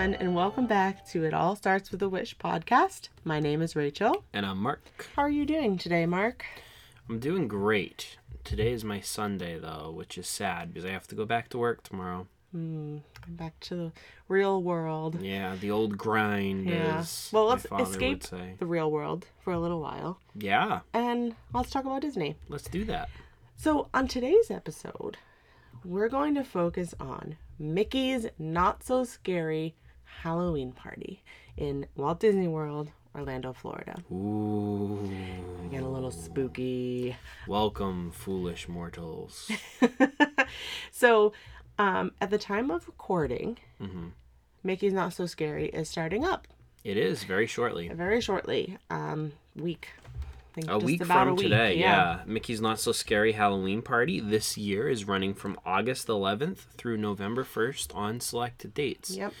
Everyone, and welcome back to It All Starts with a Wish podcast. My name is Rachel. And I'm Mark. How are you doing today, Mark? I'm doing great. Today is my Sunday, though, which is sad because I have to go back to work tomorrow. Mm, back to the real world. Yeah, the old grind, Yeah. Well, let's escape the real world for a little while Yeah, and let's talk about Disney. let's do that. So, on today's episode, we're going to focus on Mickey's Not So Scary Halloween Party in Walt Disney World, Orlando, Florida. Ooh. Getting a little spooky. Welcome, foolish mortals. so, um, at the time of recording, hmm Mickey's Not So Scary is starting up It is very shortly. very shortly. Um, week. Think A week about from a week. today, yeah. Mickey's Not So Scary Halloween Party this year is running from August 11th through November 1st on selected dates. Yep.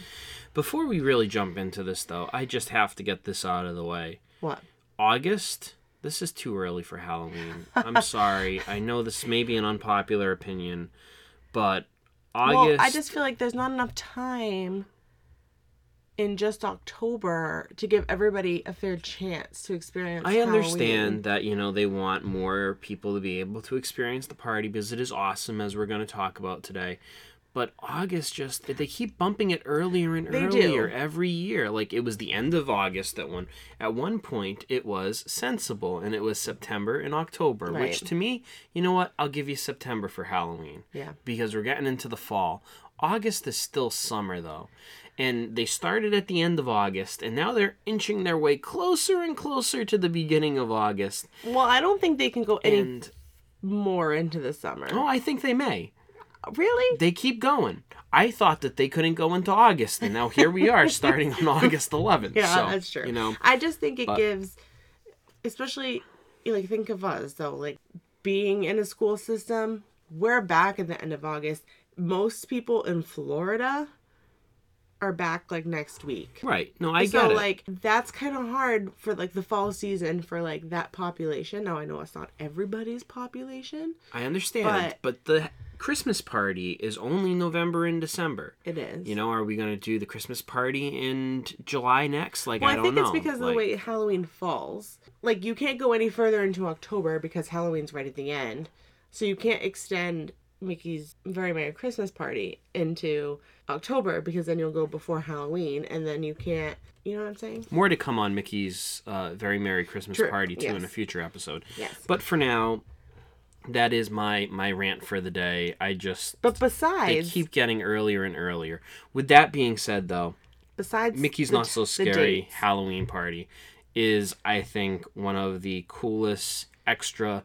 Before we really jump into this, though, I just have to get this out of the way. What? August, this is too early for Halloween. I'm sorry. I know this may be an unpopular opinion, but August. Well, I just feel like there's not enough time in just October to give everybody a fair chance to experience. I Halloween. understand that you know they want more people to be able to experience the party because it is awesome, as we're going to talk about today. But August just they keep bumping it earlier and They earlier do. every year. Like it was the end of August that one. At one point, it was sensible, and it was September and October. Which to me, you know what? I'll give you September for Halloween. Yeah. because we're getting into the fall. August is still summer though. And they started at the end of August and now they're inching their way closer and closer to the beginning of August. Well, I don't think they can go any And more into the summer. oh, I think they may. Really? They keep going. I thought that they couldn't go into August and now here we are starting on August 11th. Yeah, so, that's true. You know, I just think it but- gives, especially, like, think of us though, like being in a school system. We're back at the end of August. Most people in Florida are back like next week. right. No, I so get it. So, like that's kind of hard for like the fall season for like that population. Now I know it's not everybody's population. I understand, but- but the Christmas party is only November and December. It is. You know, are we going to do the Christmas party in July next? Like, Well, I I, think know. it's because of the way Halloween falls. Like you can't go any further into October because Halloween's right at the end. So you can't extend Mickey's Very Merry Christmas party into October because then you'll go before Halloween and then you can't, you know what I'm saying? More to come on Mickey's uh, Very Merry Christmas True, Party too in a future episode. Yes. But for now, that is my my rant for the day. I just But they besides keep getting earlier and earlier. With that being said, though, besides Mickey's the- Not So Scary Halloween Party is, I think, one of the coolest extra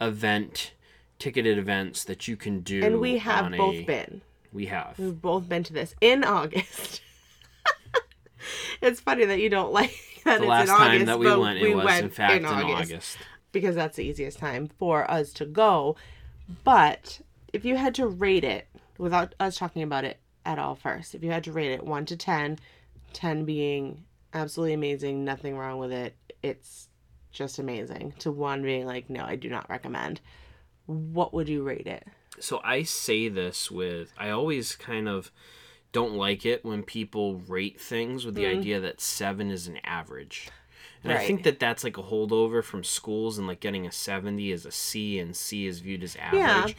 event ticketed events that you can do. and we have both a- been. We have. We've both been to this in August. it's funny that you don't like that The it's last in time August, that we went, it was in fact in August. because that's the easiest time for us to go. But if you had to rate it without us talking about it at all first, if you had to rate it 1 to 10, 10 being absolutely amazing, nothing wrong with it, it's just amazing, to 1 being like, no, I do not recommend, what would you rate it? So I say this with I always kind of don't like it when people rate things with the idea that 7 is an average. And I Mm. Think that that's like a holdover from schools and like getting a 70 is a C and C is viewed as average.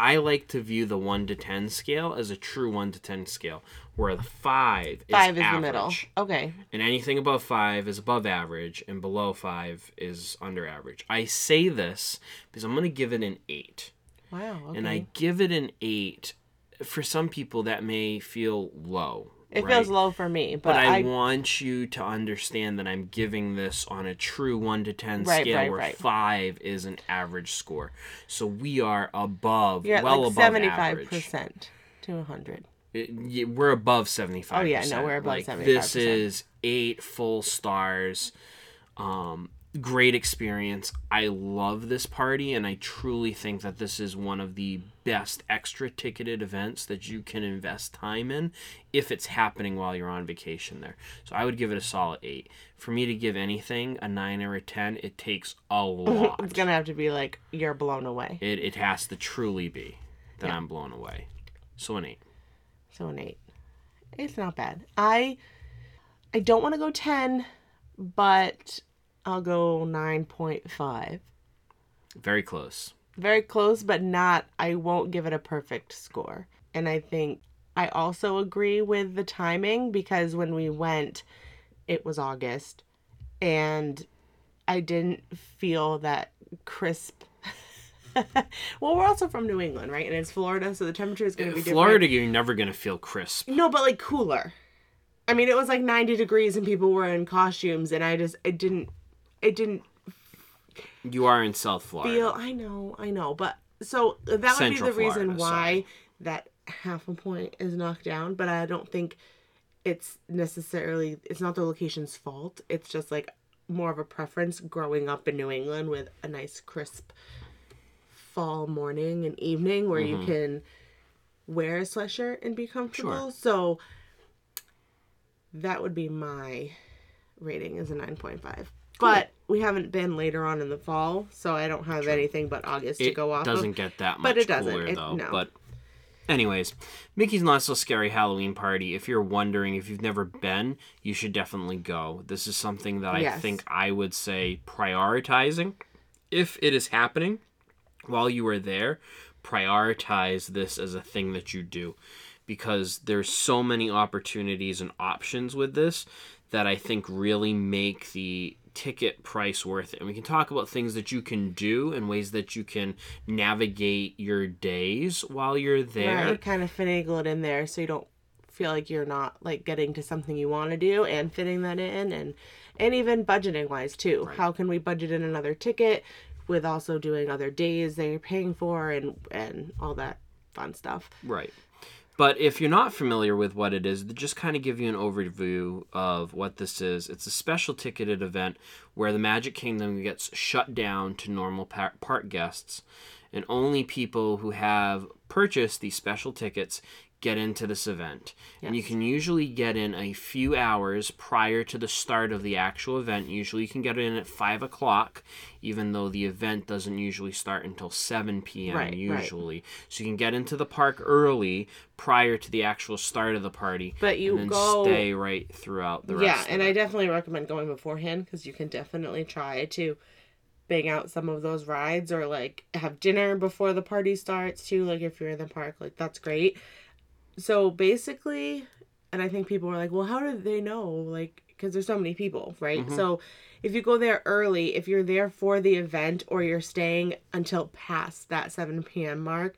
I like to view the 1 to 10 scale as a true 1 to 10 scale where the 5 is 5 is average. the middle. Okay. And anything above five is above average, and below five is under average. I say this because I'm going to give it an eight. Wow. Okay. And I give it an eight. For some people, that may feel low. it right? feels low for me, but, But I, I, want you to understand that I'm giving this on a true 1 to 10 Right, scale right, where. 5 is an average score. So we are above, you're at well like above seventy five average. percent to hundred. It- we're above 75 Oh, yeah, no, we're above like, 75%. this is eight full stars. Um great experience. I love this party and i truly think that this is one of the best extra ticketed events that you can invest time in if it's happening while you're on vacation there. So i would give it a solid eight. For me to give anything a nine or a ten it takes a lot. It's gonna have to be like you're blown away. it, it has to truly be that i'm blown away. So an eight So an eight. It's not bad. I I don't want to go 10, but I'll go 9.5. Very close. Very close, but not I won't give it a perfect score. And I think I also agree with the timing because when we went it was August and I didn't feel that crisp well, we're also from New England, right? And it's Florida, so the temperature is going to uh, be different. Florida, you're never gonna feel crisp. No, but like cooler. I mean, it was like 90 degrees and people were in costumes, and I just, it didn't, it didn't You are in South Florida. feel. I know, I know, but so that would Central be the reason Florida, why sorry. that half a point is knocked down. But I don't think it's necessarily. It's not the location's fault. It's just like more of a preference growing up in New England with a nice crisp fall morning and evening where Mm-hmm. you can wear a sweatshirt and be comfortable. So that would be my rating is a 9.5. But we haven't been later on in the fall, so I don't have anything but August to go off It doesn't of. get that much But it doesn't. cooler It- though. no. But anyways, Mickey's Not So Scary Halloween Party. If you're wondering if you've never been, you should definitely go. This is something that I Yes. think I would say prioritizing. If it is happening while you are there, prioritize this as a thing that you do because there's so many opportunities and options with this that I think really make the ticket price worth it. And we can talk about things that you can do and ways that you can navigate your days while you're there. Right, kind of finagle it in there so you don't feel like you're not like getting to something you want to do and fitting that in and and even budgeting wise too. How can we budget in another ticket with also doing other days that you're paying for and and all that fun stuff. Right. But if you're not familiar with what it is, just kind of give you an overview of what this is. It's a special ticketed event where the Magic Kingdom gets shut down to normal park guests, and only people who have purchased these special tickets get into this event. And you can usually get in a few hours prior to the start of the actual event. Usually you can get in at 5 o'clock, even though the event doesn't usually start until 7 p.m. Right, right. usually. So you can get into the park early prior to the actual start of the party. But you and go- stay right throughout the rest. Yeah, and. I definitely recommend going beforehand because you can definitely try to bang out some of those rides or like have dinner before the party starts too. Like if you're in the park, like that's great. So basically, and I think people are like, well, how do they know? Like, because there's so many people, right? Mm-hmm. So if you go there early, if you're there for the event or you're staying until past that 7 p.m. mark,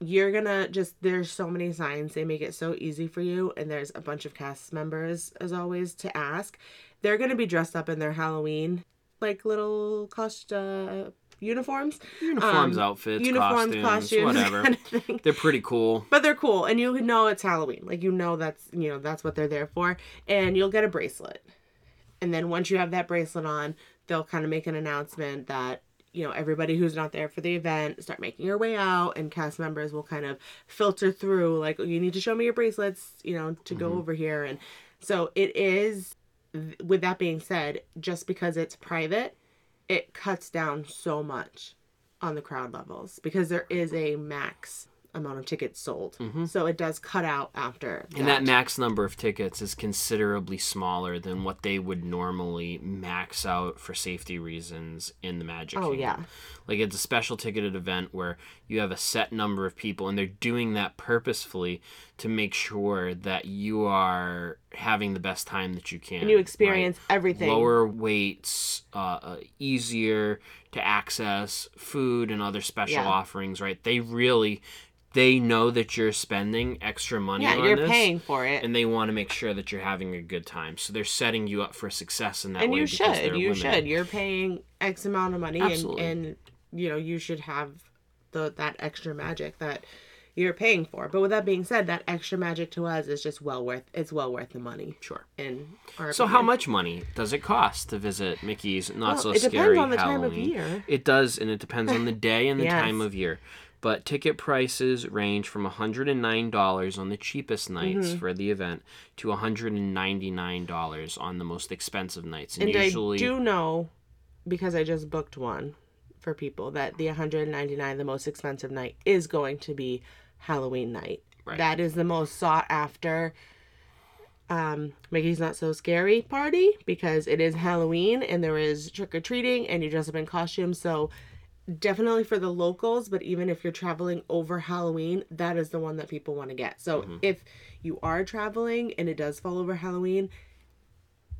you're gonna just there's so many signs they make it so easy for you and there's a bunch of cast members as always to ask they're gonna be dressed up in their halloween like little cost uh uniforms uniforms, um, outfits, uniforms costumes, costumes whatever. kind of. They're pretty cool. but they're cool and you know it's halloween like you know that's you know that's what they're there for and you'll get a bracelet and then once you have that bracelet on they'll kind of make an announcement that you know everybody who's not there for the event start making your way out and cast members will kind of filter through like you need to show me your bracelets you know to go over here and so it is with that being said just because it's private it cuts down so much on the crowd levels because there is a max amount of tickets sold so it does cut out after And that max number of tickets is considerably smaller than what they would normally max out for safety reasons in the Magic Oh, Kingdom. yeah. Like it's a special ticketed event where you have a set number of people and they're doing that purposefully to make sure that you are having the best time that you can. and you experience everything Lower weights, uh, uh, easier to access food and other special Yeah. offerings, right? They really they know that you're spending extra money yeah on you're this paying for it and they want to make sure that you're having a good time. So they're setting you up for success in that and way And you should you limited. should you're paying x amount of money and, and you know you should have the that extra magic that you're paying for but with that being said that extra magic to us is just well worth it's well worth the money Sure. in our So how much money does it cost to visit Mickey's Not Well, So it depends Scary on the time of year. It does, and it depends on the day and the Yes. time of year. But ticket prices range from $109 on the cheapest nights Mm-hmm. for the event to $199 on the most expensive nights. And, and usually i do know because i just booked one for people that the 199 the most expensive night is going to be halloween night Right. That is the most sought after um, Mickey's Not So Scary party because it is Halloween and there is trick or treating and you dress up in costumes. So definitely for the locals, but even if you're traveling over Halloween, that is the one that people want to get. So if you are traveling and it does fall over Halloween,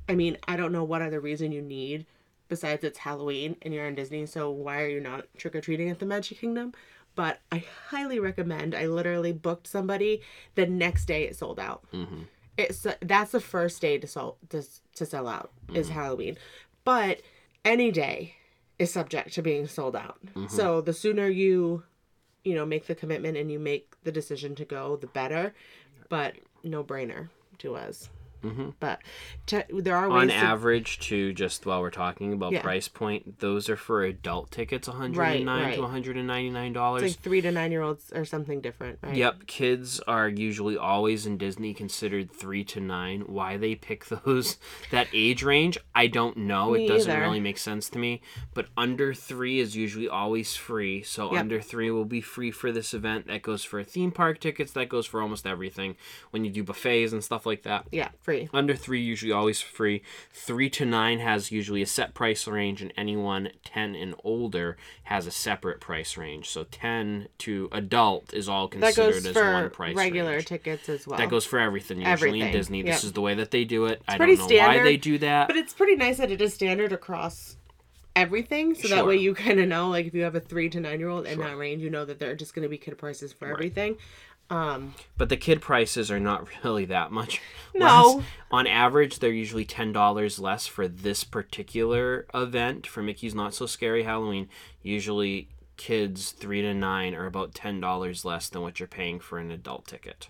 I mean, I don't know what other reason you need besides it's Halloween and you're in Disney, so why are you not trick or treating at the Magic Kingdom? But I highly recommend. I literally booked somebody the next day it sold out. Mm-hmm. It's that's the first day to sell to, to sell out is Halloween, but any day is subject to being sold out. Mm-hmm. So the sooner you, you know, make the commitment and you make the decision to go, the better. But no brainer to us. Mm-hmm. But to, there are ways On to average, too, just while we're talking about Yeah. price point, those are for adult tickets, one hundred and nine right. to one hundred and ninety nine dollars. like three to nine year olds or something different, right? Yep, kids are usually always in Disney considered three to nine. Why they pick those that age range, I don't know. Me it doesn't either. really make sense to me. But under three is usually always free. So Yep. under three will be free for this event. That goes for theme park tickets. That goes for almost everything. When you do buffets and stuff like that. Yeah, free. Under three, usually always free. Three to nine has usually a set price range, and anyone 10 and older has a separate price range. So 10 to adult is all considered as one price regular range. tickets as well. That goes for everything usually Everything, in Disney. This yep. is the way that they do it. I pretty don't know why they do that. But it's pretty nice that it is standard across everything. So that way you kind of know, like, if you have a three to nine year old in that range, you know that they're just going to be kid prices for everything. Um, But the kid prices are not really that much. No. less. On average, they're usually ten dollars less for this particular event for Mickey's Not So Scary Halloween. Usually, kids three to nine are about ten dollars less than what you're paying for an adult ticket.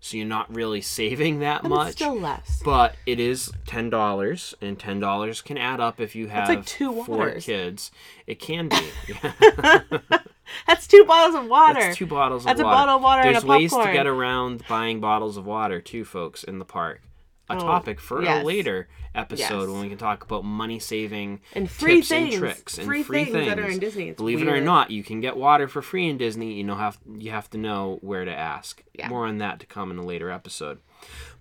So you're not really saving that but much. it's still less. But it is ten dollars, and ten dollars can add up if you have like two four kids. It can be. That's two bottles of water. That's two bottles That's of a bottle of water and There's a ways to get around buying bottles of water too, folks, in the park. A topic for Oh, yes. a later episode Yes. when we can talk about money saving And free tips things. and tricks and Free free, things things. that are in Disney. It's Believe it or not, you can get water for free in Disney. You know have you have to know where to ask. Yeah. More on that to come in a later episode.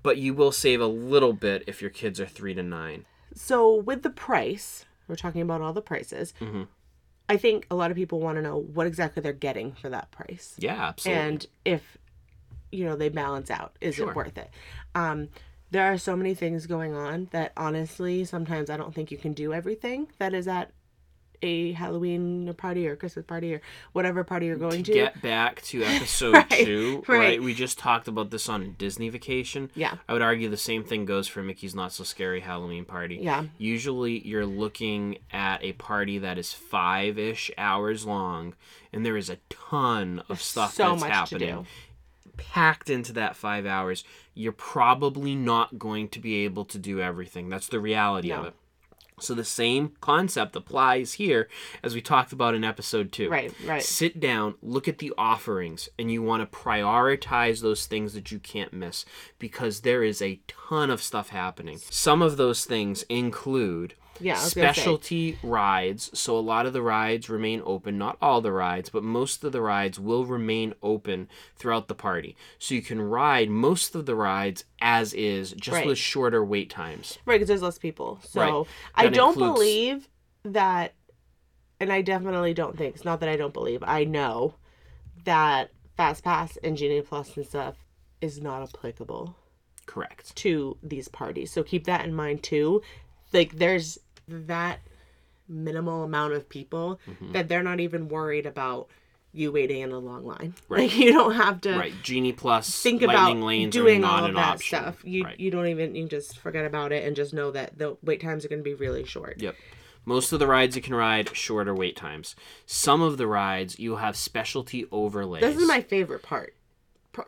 But you will save a little bit if your kids are three to nine. So with the price, we're talking about all the prices. Mm-hmm. I think a lot of people want to know what exactly they're getting for that price. Yeah, absolutely. and if you know they balance out is Sure. it worth it um there are so many things going on that honestly sometimes i don't think you can do everything that is at a halloween party or christmas party or whatever party you're going to, Get back to episode Right, two, right. right. We just talked about this on Disney Vacation. yeah I would argue the same thing goes for Mickey's Not So Scary Halloween Party. yeah Usually you're looking at a party that is five ish hours long, and there is a ton of stuff so that's happening. to Packed into that five hours, you're probably not going to be able to do everything. That's the reality of it. So the same concept applies here as we talked about in episode two right right sit down, look at the offerings, and you want to prioritize those things that you can't miss because there is a ton of stuff happening. Some of those things include yeah I was gonna say, specialty rides. So a lot of the rides remain open, not all the rides, but most of the rides will remain open throughout the party. So you can ride most of the rides as is, just Right. with shorter wait times. right because there's less people so Right. i don't includes- believe that and i definitely don't think it's not that i don't believe i know that fast pass and genie plus and stuff is not applicable Correct. to these parties. So keep that in mind too. Like there's that minimal amount of people Mm-hmm. that they're not even worried about you waiting in a long line. Like you don't have to Right. Genie Plus think about lanes doing all of that option. stuff. You right. you don't even you just forget about it and just know that the wait times are going to be really short. Yep. Most of the rides you can ride shorter wait times. Some of the rides you'll have specialty overlays. This is my favorite part.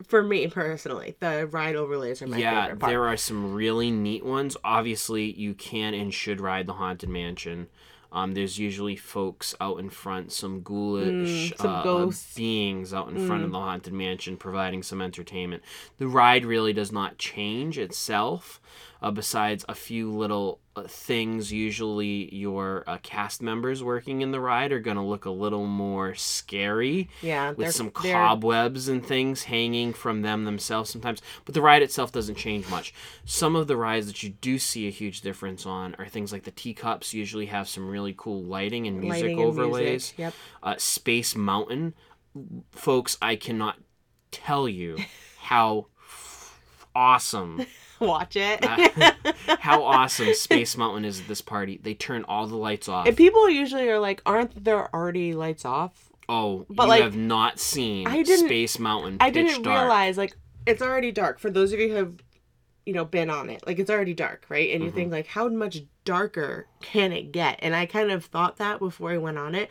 For me personally, the ride overlays are my yeah, favorite part. Yeah, there are some really neat ones. Obviously, you can and should ride the Haunted Mansion. Um, there's usually folks out in front, some ghoulish Mm, some uh. Mm. beings out in front of the Haunted Mansion providing some entertainment. The ride really does not change itself, uh, besides a few little uh, things usually your uh, cast members working in the ride are going to look a little more scary Yeah, with some cobwebs and things hanging from them themselves sometimes but the ride itself doesn't change much some of the rides that you do see a huge difference on are things like the teacups usually have some really cool lighting and music Lighting and overlays music, yep. uh, space mountain folks i cannot tell you how awesome Watch it. how awesome Space Mountain is at this party. They turn all the lights off. and people usually are like, aren't there already lights off? oh, but, you like, have not seen I didn't- Space Mountain. I didn't dark. realize like it's already dark for those of you who have you know been on it. Like it's already dark, right? And you Mm-hmm. think like how much darker can it get? And I kind of thought that before I went on it.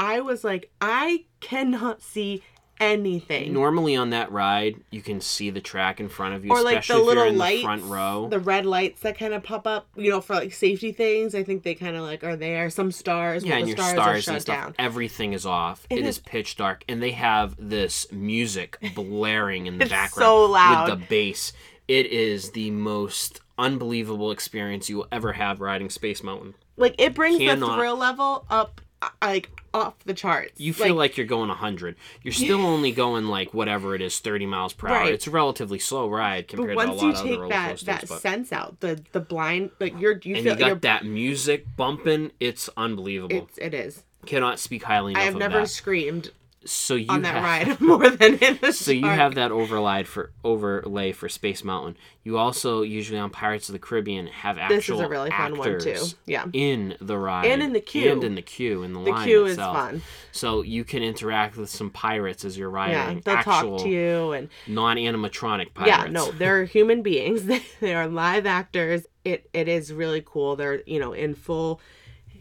I was like, I cannot see anything. Normally on that ride, you can see the track in front of you, or like the if you're little in lights, the front row. the red lights that kind of pop up, you know, for like safety things. I think they kind of like are there. Some stars, yeah, and the your stars, stars are shut and stuff. down. Everything is off. It it is- is pitch dark, and they have this music blaring in the It's background so loud. with the bass. It is the most unbelievable experience you will ever have riding Space Mountain. Like it brings the thrill level up, like off the charts. You feel like, you're going 100. You're still only going like whatever it is, 30 miles per hour. It's a relatively slow ride But compared to a lot of other roller that coasters. that but- sense out, the the blind, like you're you and feel you got you're, that music bumping. It's unbelievable. it's it is. Cannot speak highly enough I have never that. screamed So you on that have, ride more than in the So you have that overlay for overlay for Space Mountain. You also usually on Pirates of the Caribbean have actual This is a really fun one too. Yeah, in the ride And in the queue. and in the queue in the, the line queue is itself. fun. So you can interact with some pirates as you're riding Yeah, they'll talk to you and non-animatronic pirates. yeah, no, they're human beings. they are live actors. It it is really cool. They're you know in full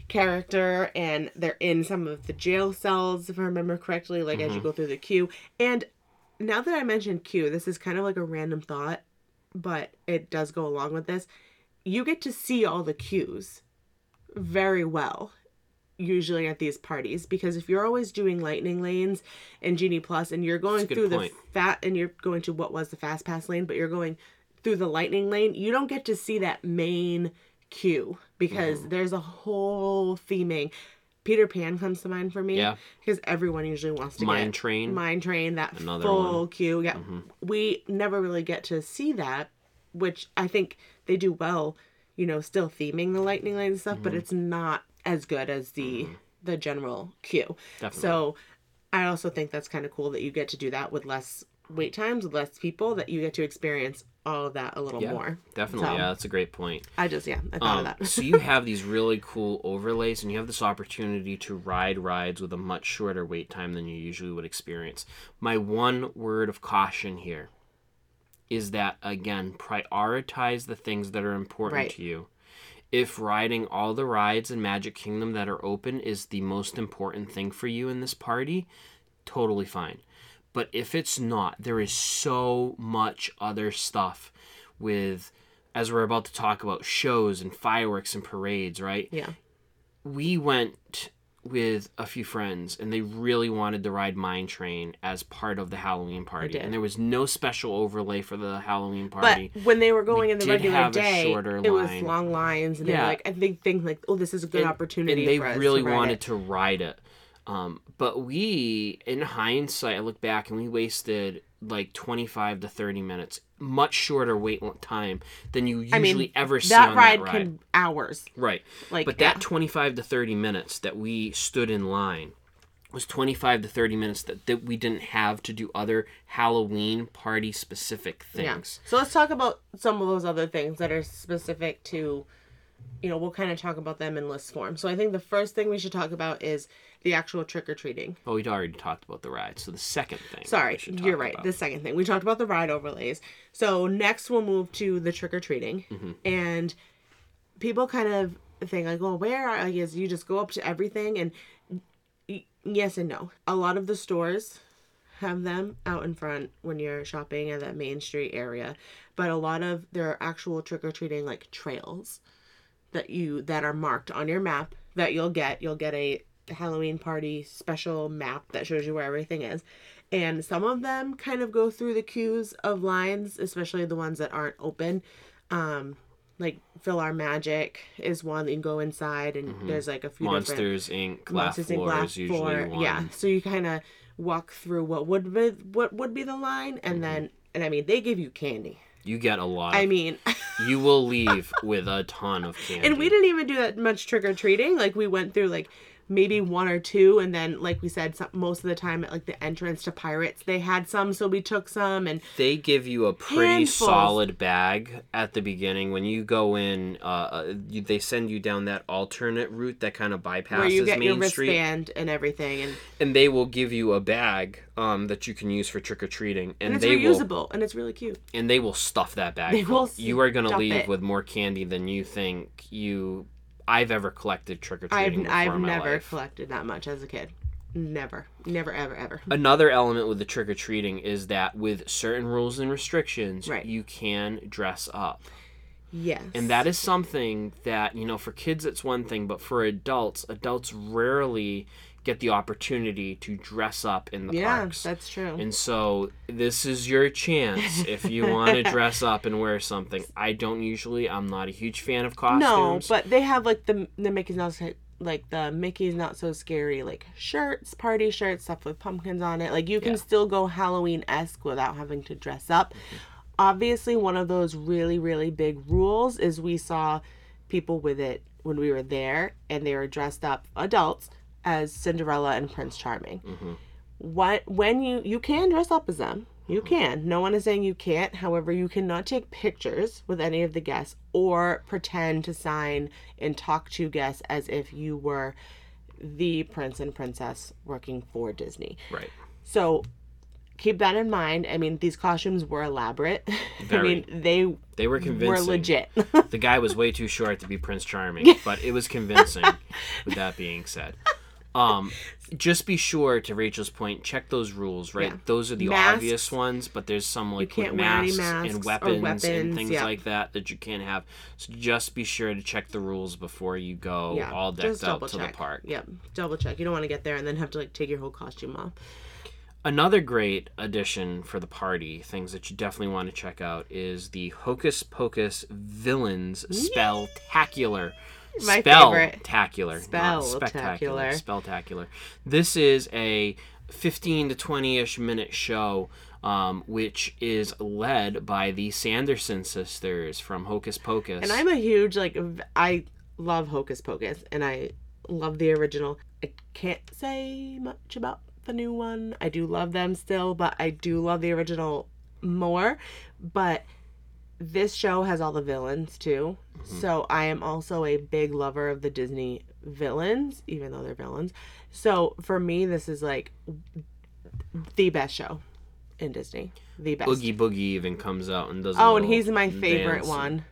character and they're in some of the jail cells if I remember correctly. Like Mm-hmm. as you go through the queue. And now that I mentioned queue, this is kind of like a random thought, but it does go along with this. You get to see all the queues very well usually at these parties because if you're always doing lightning lanes and genie plus and you're going through point. the fat and you're going to what was the fast pass lane but you're going through the lightning lane you don't get to see that main queue because Mm-hmm. there's a whole theming peter pan comes to mind for me Yeah. because everyone usually wants to Mine get Train. mine train that Another full one. queue yeah Mhm. we never really get to see that which i think they do well you know still theming the lightning lane and stuff but Mm-hmm. it's not as good as the the general queue Definitely. so i also think that's kind of cool that you get to do that with less wait times with less people that you get to experience all of that a little yeah, more definitely. So- yeah, that's a great point. i just yeah i thought Um, of that so you have these really cool overlays, and you have this opportunity to ride rides with a much shorter wait time than you usually would experience. My one word of caution here is that again, prioritize the things that are important Right. to you. If riding all the rides in Magic Kingdom that are open is the most important thing for you in this party, totally fine. But if it's not, there is so much other stuff with, as we're about to talk about, shows and fireworks and parades, right? yeah We went with a few friends and they really wanted to ride Mine Train as part of the Halloween party. And there was no special overlay for the Halloween party. but when they were going in the regular day shorter it was long lines and they were like i think think like oh this is a good And- opportunity and they really wanted it. to ride it um, but we in hindsight i look back and we wasted like 25 to 30 minutes much shorter wait time than you usually I mean, ever see that on ride that ride can hours. Right. Like but yeah. that 25 to 30 minutes that we stood in line was 25 to 30 minutes that, that we didn't have to do other halloween party specific things. So let's talk about some of those other things that are specific to, you know, we'll kind of talk about them in list form. So I think the first thing we should talk about is the actual trick or treating. well we'd already talked about the ride so the second thing Sorry, you're right. about- The second thing we talked about the ride overlays. So next we'll move to the trick or treating, Mm-hmm. and people kind of think like, well, where are is you just go up to everything and yes and no. A lot of the stores have them out in front when you're shopping at that main street area, but a lot of there are actual trick or treating like trails that you that are marked on your map that you'll get. You'll get a Halloween party special map that shows you where everything is. And some of them kind of go through the queues of lines, especially the ones that aren't open. Um, like PhilharMagic is one that you can go inside and there's like a few Monsters Inc. Monsters Inc. usually floor. one. Yeah, so you kind of walk through what would be what would be the line, and then and I mean they give you candy. You get a lot. I mean, you will leave with a ton of candy. and we didn't even do that much trick or treating. Like we went through like maybe one or two, and then like we said, some, most of the time at like the entrance to Pirates, they had some, so we took some, and they give you a pretty Handfuls. solid bag at the beginning when you go in. Uh, uh, you, they send you down that alternate route that kind of bypasses where you get Main your Street, and everything, and, and they will give you a bag um, that you can use for trick or treating, and, and it's they will reusable and it's really cute. and they will stuff that bag. They will you are gonna leave it. with more candy than you think you. I've ever collected trick or I've treating I've my never life. collected that much as a kid. Never, never, ever, ever. Another element with the trick or treating is that with certain rules and restrictions, Right. you can dress up. Yes, And that is something that, you know, for kids it's one thing, but for adults, adults rarely get the opportunity to dress up in the yeah, parks. that's true. And so this is your chance if you want to dress up and wear something. I don't usually. I'm not a huge fan of costumes. No, but they have like the the Mickey's not so, like the Mickey's not so scary like shirts, party shirts, stuff with pumpkins on it. Like you can Yeah. still go Halloween esque without having to dress up. Mm-hmm. Obviously, one of those really really big rules is we saw people with it when we were there, and they were dressed up adults as Cinderella and Prince Charming. Mm-hmm. What when you you can dress up as them. You mm-hmm. can. No one is saying you can't. However, you cannot take pictures with any of the guests or pretend to sign and talk to guests as if you were the prince and princess working for Disney. right. So keep that in mind. I mean, these costumes were elaborate. Very, I mean, they They were convincing. were legit. The guy was way too short to be Prince Charming, but it was convincing. with that being said, um, just be sure to Rachel's point, check those rules. Right, Yeah. those are the Masks. obvious ones, but there's some like with can't wear any masks, masks and or weapons, and things yeah. like that that you can't have. So just be sure to check the rules before you go yeah, all decked just out to check. the park. Yep, double check. You don't want to get there and then have to like take your whole costume off. Another great addition for the party, things that you definitely want to check out, is the Hocus Pocus Villains Spelltacular. My favorite. Spelltacular. not spectacular. Spelltacular. Spelltacular. This is a 15 to 20 ish minute show, um, which is led by the Sanderson sisters from Hocus Pocus. And I'm a huge like I love Hocus Pocus and I love the original. I can't say much about the new one. I do love them still, but I do love the original more. But this show has all the villains too. So I am also a big lover of the Disney villains, even though they're villains. So for me, this is like the best show in Disney. The best. Oogie Boogie even comes out and does. oh, and he's my favorite dance. one.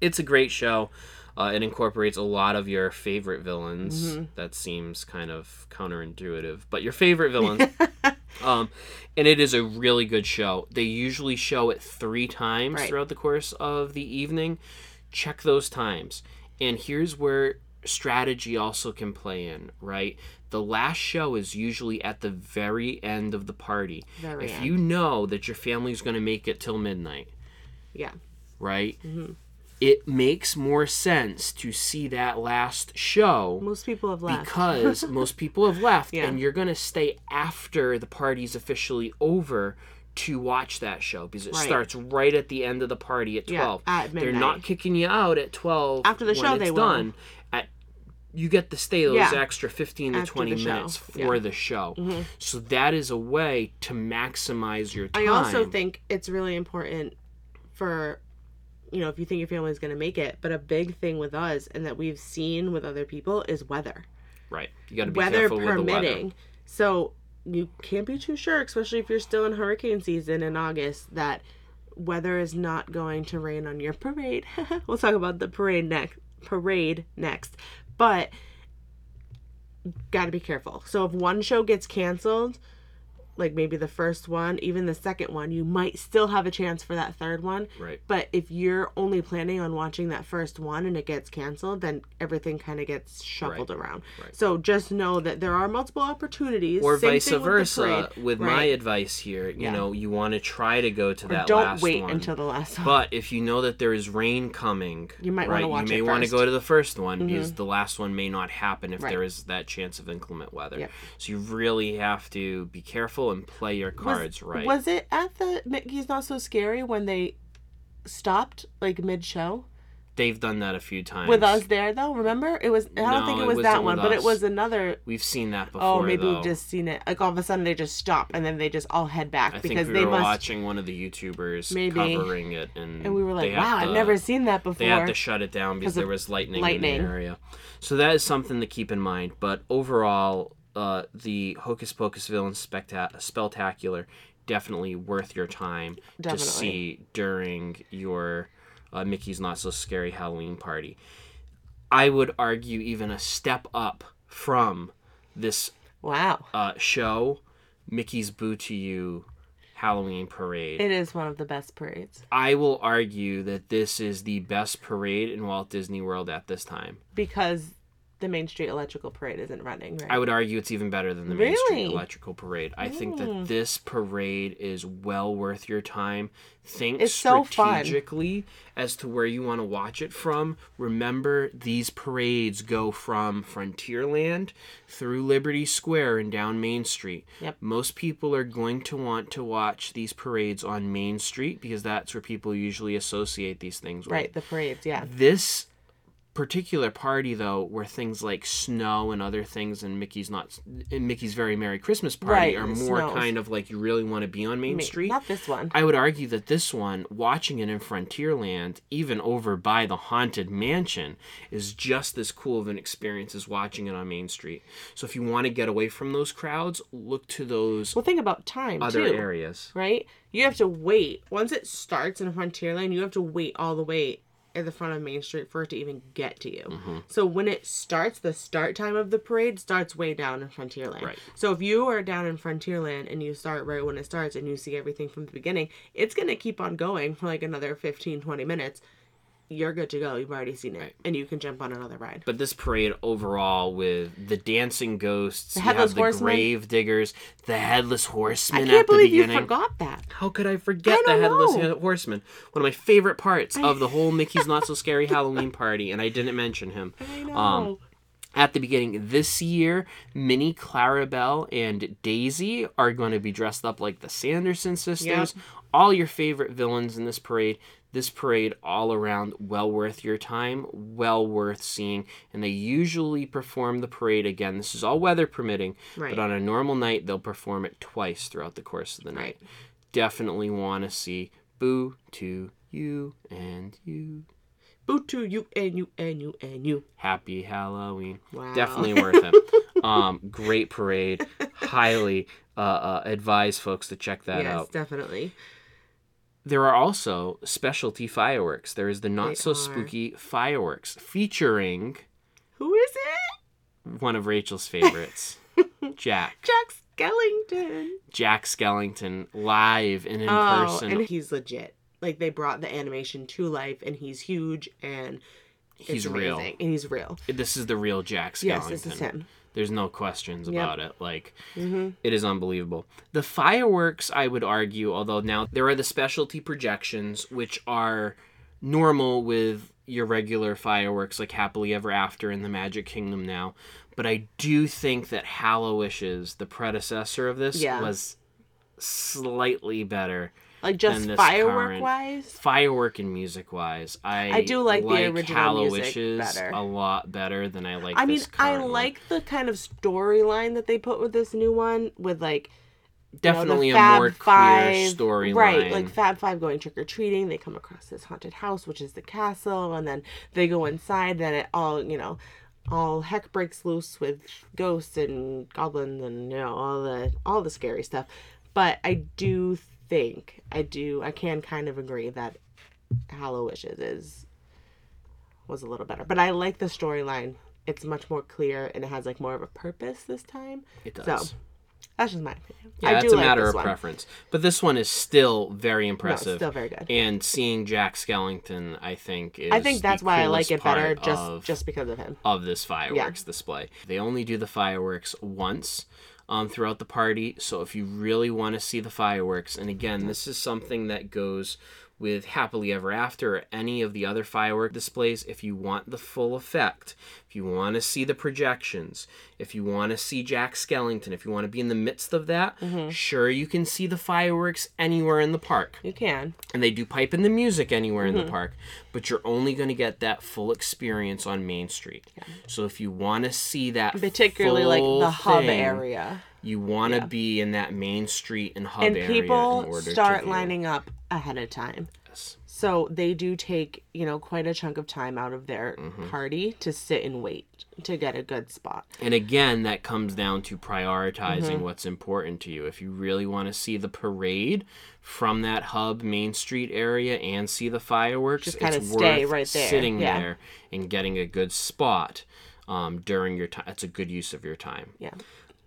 it's a great show. Uh, it incorporates a lot of your favorite villains. Mm-hmm. That seems kind of counterintuitive, but your favorite villains. um, and it is a really good show. They usually show it three times Right. throughout the course of the evening. Check those times. And here's where strategy also can play in, right? The last show is usually at the very end of the party. Very if end. you know that your family's going to make it till midnight, Yeah. right? Mm-hmm. It makes more sense to see that last show Most people have left. because most people have left, Yeah. and you're going to stay after the party's officially over to watch that show because it Right. starts right at the end of the party at Yeah, 12. at They're not kicking you out at 12 After the when show, it's they will. done. At you get to stay those Yeah. extra 15 to After 20 minutes for yeah. Mm-hmm. the show. So that is a way to maximize your time. I also think it's really important for, you know, if you think your family is going to make it, but a big thing with us and that we've seen with other people is weather. right. You got to be weather careful with the weather. permitting. So you can't be too sure, especially if you're still in hurricane season in August, that weather is not going to rain on your parade. we'll talk about the parade next. Parade next, but got to be careful. So if one show gets canceled, like maybe the first one, even the second one, you might still have a chance for that third one. Right. But if you're only planning on watching that first one and it gets canceled, then everything kind of gets shuffled around. Right. So just know that there are multiple opportunities. Or Same vice with versa. With, my Right. advice here, you Yeah. know, you want to try to go to that Don't wait one. until the last one. But if you know that there is rain coming, You might right, watch you may want to. Mm-hmm. go to the first one because the last one may not happen if Right. there is that chance of inclement weather. Yep. So you really have to be careful and play your cards right. Was it at the Mickey's Not So Scary when they stopped like mid show? They've done that a few times. With us there though, remember? It was I don't No, think it it was wasn't that one, but it was another We've seen that oh, before. Oh, maybe though. we've just seen it. Like all of a sudden they just stop and then they just all head back I because think we they were must watching one of the YouTubers Maybe. covering it, and and we were like, Wow, I've never seen that before. They had to shut it down because there was lightning, lightning. in the area. So that is something to keep in mind. But overall, uh, the Hocus Pocus Villain specta- Spectacular definitely worth your time Definitely. to see during your uh, Mickey's Not So Scary Halloween party. I would argue even a step up from this Wow. uh, show, Mickey's Boo to You Halloween Parade. It is one of the best parades. I will argue that this is the best parade in Walt Disney World at this time. Because the Main Street Electrical Parade isn't running, right? I would argue it's even better than the Main Street Electrical Parade. I think Mm. that this parade is well worth your time. Think It's so strategically as to where you want to watch it from. Remember, these parades go from Frontierland through Liberty Square and down Main Street. Yep. Most people are going to want to watch these parades on Main Street because that's where people usually associate these things with. right, the parades, yeah. This particular party though where things like snow and other things and Mickey's not in Mickey's very merry Christmas party Right, are more snows. kind of like you really want to be on Main Ma- Street. Not this one. I would argue that this one, watching it in Frontierland, even over by the Haunted Mansion, is just as cool of an experience as watching it on Main Street. So if you want to get away from those crowds, look to those Well, think about time other too, areas. right? You have to wait once it starts in Frontierland. You have to wait all the way at the front of Main Street for it to even get to you. Mm-hmm. So when it starts, the start time of the parade starts way down in Frontierland. Right. So if you are down in Frontierland and you start right when it starts and you see everything from the beginning, it's gonna keep on going for like another 15, 20 minutes. You're good to go. You've already seen it, and you can jump on another ride. But this parade overall, with the dancing ghosts, you Headless have the grave diggers, the headless horseman I at can't the believe you forgot that. How could I forget I the headless know. Horseman? One of my favorite parts of the whole Mickey's Not So Scary Halloween party, and I didn't mention him. I know. Um, at the beginning this year, Minnie, Clarabelle, and Daisy are going to be dressed up like the Sanderson sisters. All your favorite villains in this parade. This parade, all around, well worth your time, well worth seeing. And they usually perform the parade again. This is all weather permitting, Right. but on a normal night, they'll perform it twice throughout the course of the night. Definitely want to see Boo to you and you. Boo to you and you and you and you. Happy Halloween. Wow. Definitely worth it. Um, great parade. Highly uh, uh, advise folks to check that yes, out. definitely. There are also specialty fireworks. There is the Not They So are. Spooky Fireworks featuring Who is it? one of Rachel's favorites, Jack. Jack Skellington. Jack Skellington live and in oh, person. and he's legit. Like they brought the animation to life, and he's huge and He's real. and he's real. This is the real Jack Skellington. Yes, this is him. There's no questions Yep. about it. Like, Mhm. it is unbelievable. The fireworks, I would argue, although now there are the specialty projections, which are normal with your regular fireworks, like Happily Ever After in the Magic Kingdom now. But I do think that Hallowishes, the predecessor of this, Yeah. was slightly better. Like just firework wise. Firework and music wise, I I do like the original music better. a lot better than I like. I mean, I like the kind of storyline that they put with this new one, with like you know, definitely a more Five, clear storyline. right? Like Fab Five going trick or treating, they come across this haunted house, which is the castle, and then they go inside. Then it all, you know, all heck breaks loose with ghosts and goblins and you know all the all the scary stuff. But I do think I do I can kind of agree that Hallowishes is was a little better, but I like the storyline. It's much more clear and it has like more of a purpose this time. it does. So. That's just my opinion. Yeah, I it's a like matter of one. preference. But this one is still very No, impressive. still very good. and seeing Jack Skellington, I think, is I think that's why I like it better, just of, just because of him. of this fireworks display. They only do the fireworks once um, throughout the party. So if you really want to see the fireworks, and again, this is something that goes with Happily Ever After or any of the other firework displays. If you want the full effect, if you want to see the projections, if you want to see Jack Skellington, if you want to be in the midst of that, Mm-hmm. sure, you can see the fireworks anywhere in the park You can. and they do pipe in the music anywhere in Mm-hmm. the park, but you're only going to get that full experience on Main Street. Yeah. So if you want to see that, Particularly like the hub thing, area. You want to be in that Main Street and hub And area in people order start lining up ahead of time. Yes. So they do take, you know, quite a chunk of time out of their Mm-hmm. party to sit and wait to get a good spot. And again, that comes down to prioritizing Mm-hmm. what's important to you. If you really want to see the parade from that hub Main Street area and see the fireworks, Just it's stay worth right there, sitting yeah. there and getting a good spot um, during your time. It's a good use of your time. Yeah.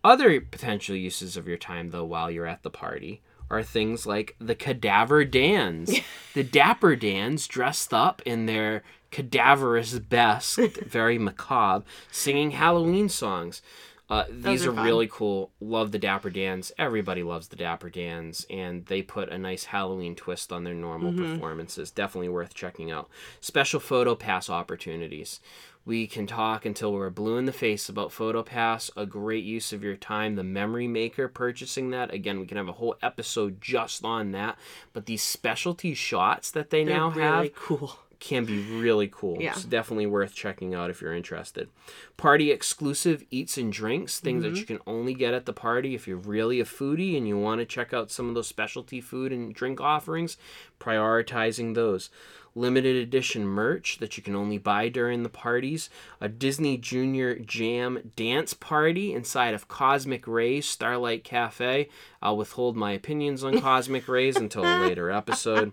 Other potential uses of your time, though, while you're at the party, are things like the cadaver dans. the dapper dans dressed up in their cadaverous best, very macabre, singing Halloween songs. Uh, these are are, really cool. Love the Dapper Dans. Everybody loves the Dapper Dans, and they put a nice Halloween twist on their normal Mm-hmm. performances. Definitely worth checking out. Special photo pass opportunities. We can talk until we're blue in the face about PhotoPass, a great use of your time. The Memory Maker, purchasing that. Again, we can have a whole episode just on that. But these specialty shots that they They're now really have cool. can be really cool. Yeah. It's definitely worth checking out if you're interested. Party exclusive eats and drinks, things Mm-hmm. that you can only get at the party if you're really a foodie and you want to check out some of those specialty food and drink offerings, prioritizing those. Limited edition merch that you can only buy during the parties, a Disney Junior Jam dance party inside of Cosmic Rays Starlight Cafe. I'll withhold my opinions on Cosmic Rays until a later episode.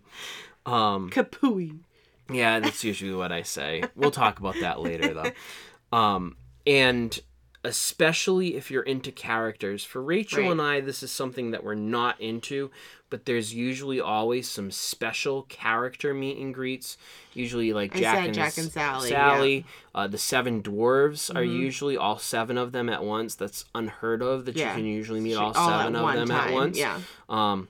Um, Kapooey. Yeah, that's usually what I say. We'll talk about that later, though. Um, and especially if you're into characters, for Rachel Right. and I, this is something that we're not into, but there's usually always some special character meet and greets. Usually, like Jack said and Jack and Sally, Sally, uh, the seven dwarves are Mm-hmm. usually all seven of them at once. That's unheard of. That Yeah. you can usually meet all, all seven of them at once. yeah. Um,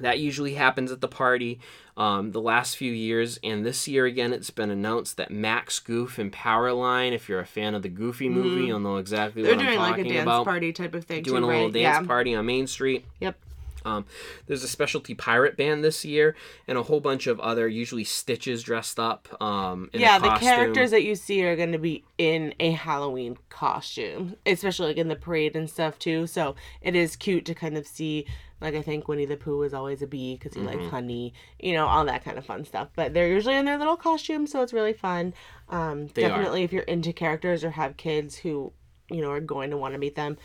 that usually happens at the party. Um, the last few years, and this year again, it's been announced that Max Goof and Powerline. If you're a fan of the Goofy movie, you'll know exactly Mm-hmm. They're what I'm doing like a dance about. party type of thing Doing too, a little right? dance yeah. party on Main Street. Yep. Um, there's a specialty pirate band this year, and a whole bunch of other, usually Stitches dressed up. Um, yeah, the characters that you see are going to be in a Halloween costume, especially like in the parade and stuff too. So it is cute to kind of see. Like I think Winnie the Pooh is always a bee because he Mm-hmm. likes honey, you know, all that kind of fun stuff. But they're usually in their little costumes, so it's really fun. Um, They are. definitely, if you're into characters or have kids who, you know, are going to want to meet them,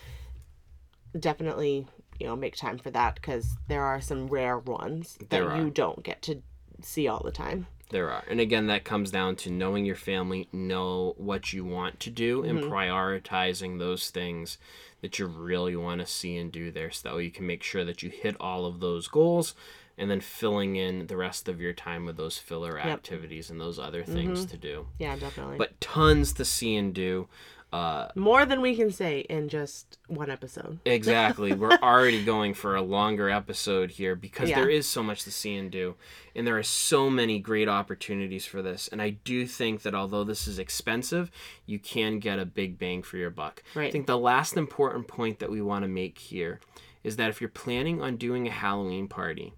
definitely, you know, make time for that because there are some rare ones that you don't get to see all the time. There are. And again, that comes down to knowing your family, know what you want to do, and Mm-hmm. prioritizing those things that you really want to see and do there so that way you can make sure that you hit all of those goals and then filling in the rest of your time with those filler activities and those other things Mm-hmm. to do. Yeah, definitely. But tons to see and do. Uh, More than we can say in just one episode. Exactly. We're already going for a longer episode here because Yeah. there is so much to see and do. And there are so many great opportunities for this. And I do think that although this is expensive, you can get a big bang for your buck. I Right. think the last important point that we want to make here is that if you're planning on doing a Halloween party,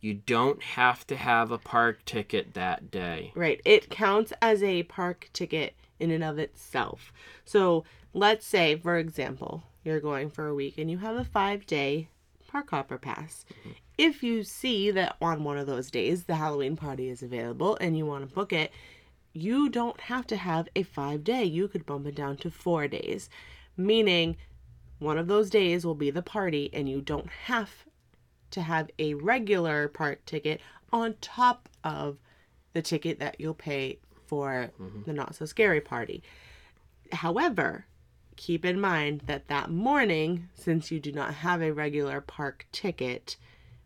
you don't have to have a park ticket that day. Right. It counts as a park ticket in and of itself. So let's say, for example, you're going for a week and you have a five day park hopper pass. If you see that on one of those days the Halloween party is available and you want to book it, you don't have to have a five day. You could bump it down to four days, meaning one of those days will be the party and you don't have to have a regular park ticket on top of the ticket that you'll pay for the not so scary party. However, keep in mind that that morning, since you do not have a regular park ticket,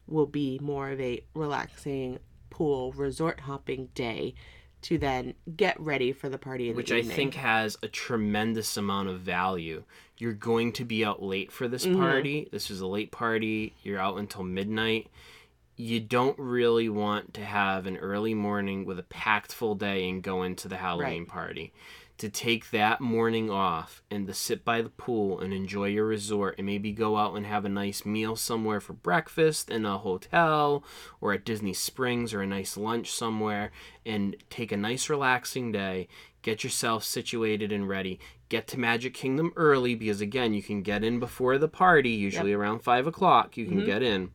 will be more of a relaxing pool resort hopping day to then get ready for the party in which the I think has a tremendous amount of value. You're going to be out late for this Mm-hmm. party. This is a late party. You're out until midnight. You don't really want to have an early morning with a packed full day and go into the Halloween Right. party. To take that morning off and to sit by the pool and enjoy your resort and maybe go out and have a nice meal somewhere for breakfast in a hotel or at Disney Springs or a nice lunch somewhere and take a nice relaxing day. Get yourself situated and ready. Get to Magic Kingdom early because again, you can get in before the party, usually around five o'clock. You can mm-hmm. get in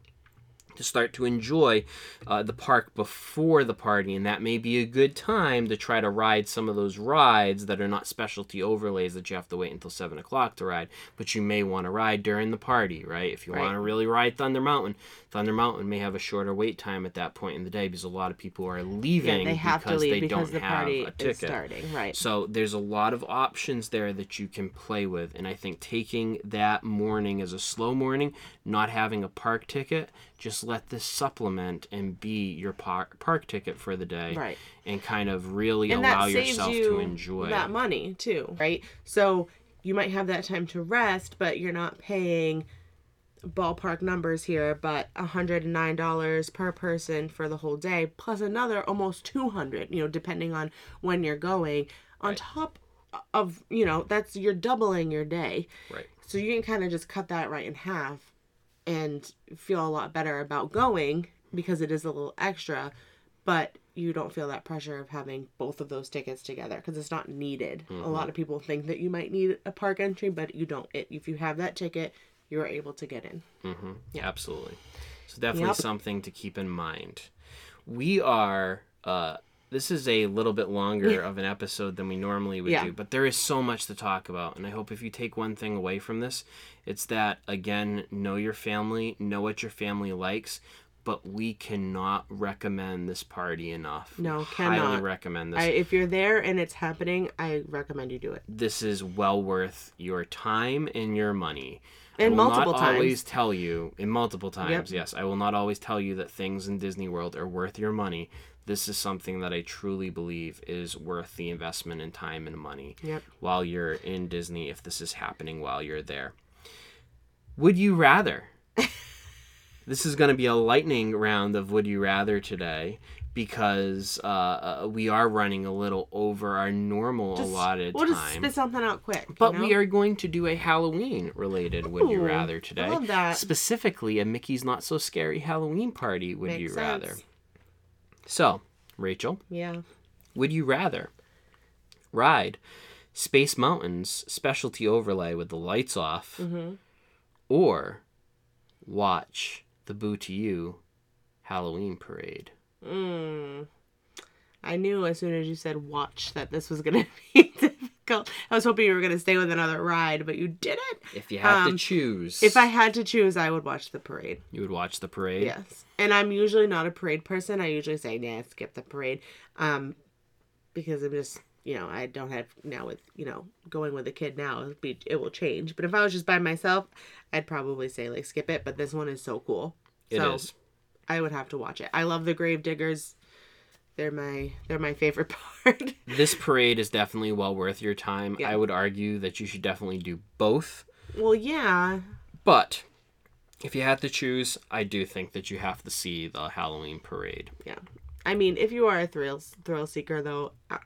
to start to enjoy uh, the park before the party, and that may be a good time to try to ride some of those rides that are not specialty overlays that you have to wait until seven o'clock to ride, but you may want to ride during the party, right? If you Right. want to really ride Thunder Mountain, Thunder Mountain may have a shorter wait time at that point in the day because a lot of people are yeah, leaving they have because to leave they because don't the have party a ticket. is starting. Right. So there's a lot of options there that you can play with, and I think taking that morning as a slow morning, not having a park ticket, just let this supplement and be your park park ticket for the day, Right. and kind of really and allow yourself you to enjoy. that money too, right? So you might have that time to rest, but you're not paying ballpark numbers here, but $109 per person for the whole day, plus another almost 200 you know, depending on when you're going, on top of, you know, that's you're doubling your day. Right. So you can kind of just cut that right in half and feel a lot better about going because it is a little extra, but you don't feel that pressure of having both of those tickets together because it's not needed. A mm-hmm. lot of people think that you might need a park entry, but you don't. It, if you have that ticket, you're able to get in. Mm-hmm. Yeah. Absolutely. So definitely Yep. something to keep in mind. We are. Uh, this is a little bit longer of an episode than we normally would Yeah. do, but there is so much to talk about, and I hope if you take one thing away from this, it's that again, know your family, know what your family likes. But we cannot recommend this party enough. No, We highly cannot. recommend this I, if you're there and it's happening, I recommend you do it. this is well worth your time and your money. And will multiple times. always tell you, in multiple times, Yep. yes, I will not always tell you that things in Disney World are worth your money. This is something that I truly believe is worth the investment in time and money Yep. while you're in Disney if this is happening while you're there. Would you rather? this is going to be a lightning round of Would You Rather today because uh, uh, we are running a little over our normal Just- allotted We'll just spit something out quick. you But know? we are going to do a Halloween related Would You Rather today. I love that. Specifically, a Mickey's Not So Scary Halloween party Would Makes You sense. Rather. So, Rachel, Yeah. would you rather ride Space Mountain's specialty overlay with the lights off Mm-hmm. or watch the Boo to You Halloween parade? Mm. I knew as soon as you said watch that this was going to be difficult. I was hoping you were going to stay with another ride, but you didn't. If you had to Um, choose, If I had to choose, I would watch the parade. you would watch the parade. Yes. And I'm usually not a parade person. I usually say, nah, skip the parade. Um, because I'm just, you know, I don't have now with, you know, going with a kid now, it'll be, it will change. But if I was just by myself, I'd probably say, like, skip it. But this one is so cool. It so is. I would have to watch it. I love the grave diggers. They're my they're my favorite part. This parade is definitely well worth your time. Yeah. I would argue that you should definitely do both. well, yeah. But if you had to choose, I do think that you have to see the Halloween parade. Yeah. I mean, if you are a thrill thrill seeker though, uh,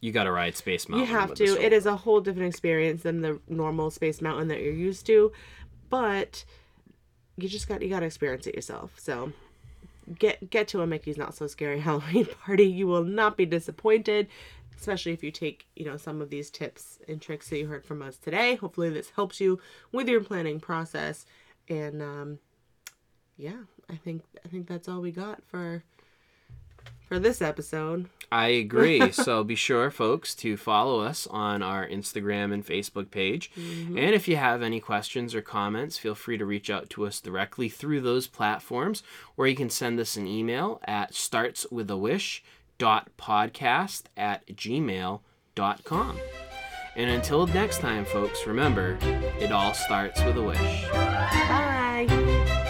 You got to ride Space Mountain. you have to. It is a whole different experience than the normal Space Mountain that you're used to, but you just got you got to experience it yourself. So get get to a Mickey's Not So Scary Halloween party. You will not be disappointed, especially if you take you know some of these tips and tricks that you heard from us today. Hopefully, this helps you with your planning process. And um, yeah, I think I think that's all we got for for this episode. I agree. so be sure, folks, to follow us on our Instagram and Facebook page. Mm-hmm. And if you have any questions or comments, feel free to reach out to us directly through those platforms, or you can send us an email at startswithawish.podcast at gmail.com. And until next time, folks, remember, it all starts with a wish. Bye.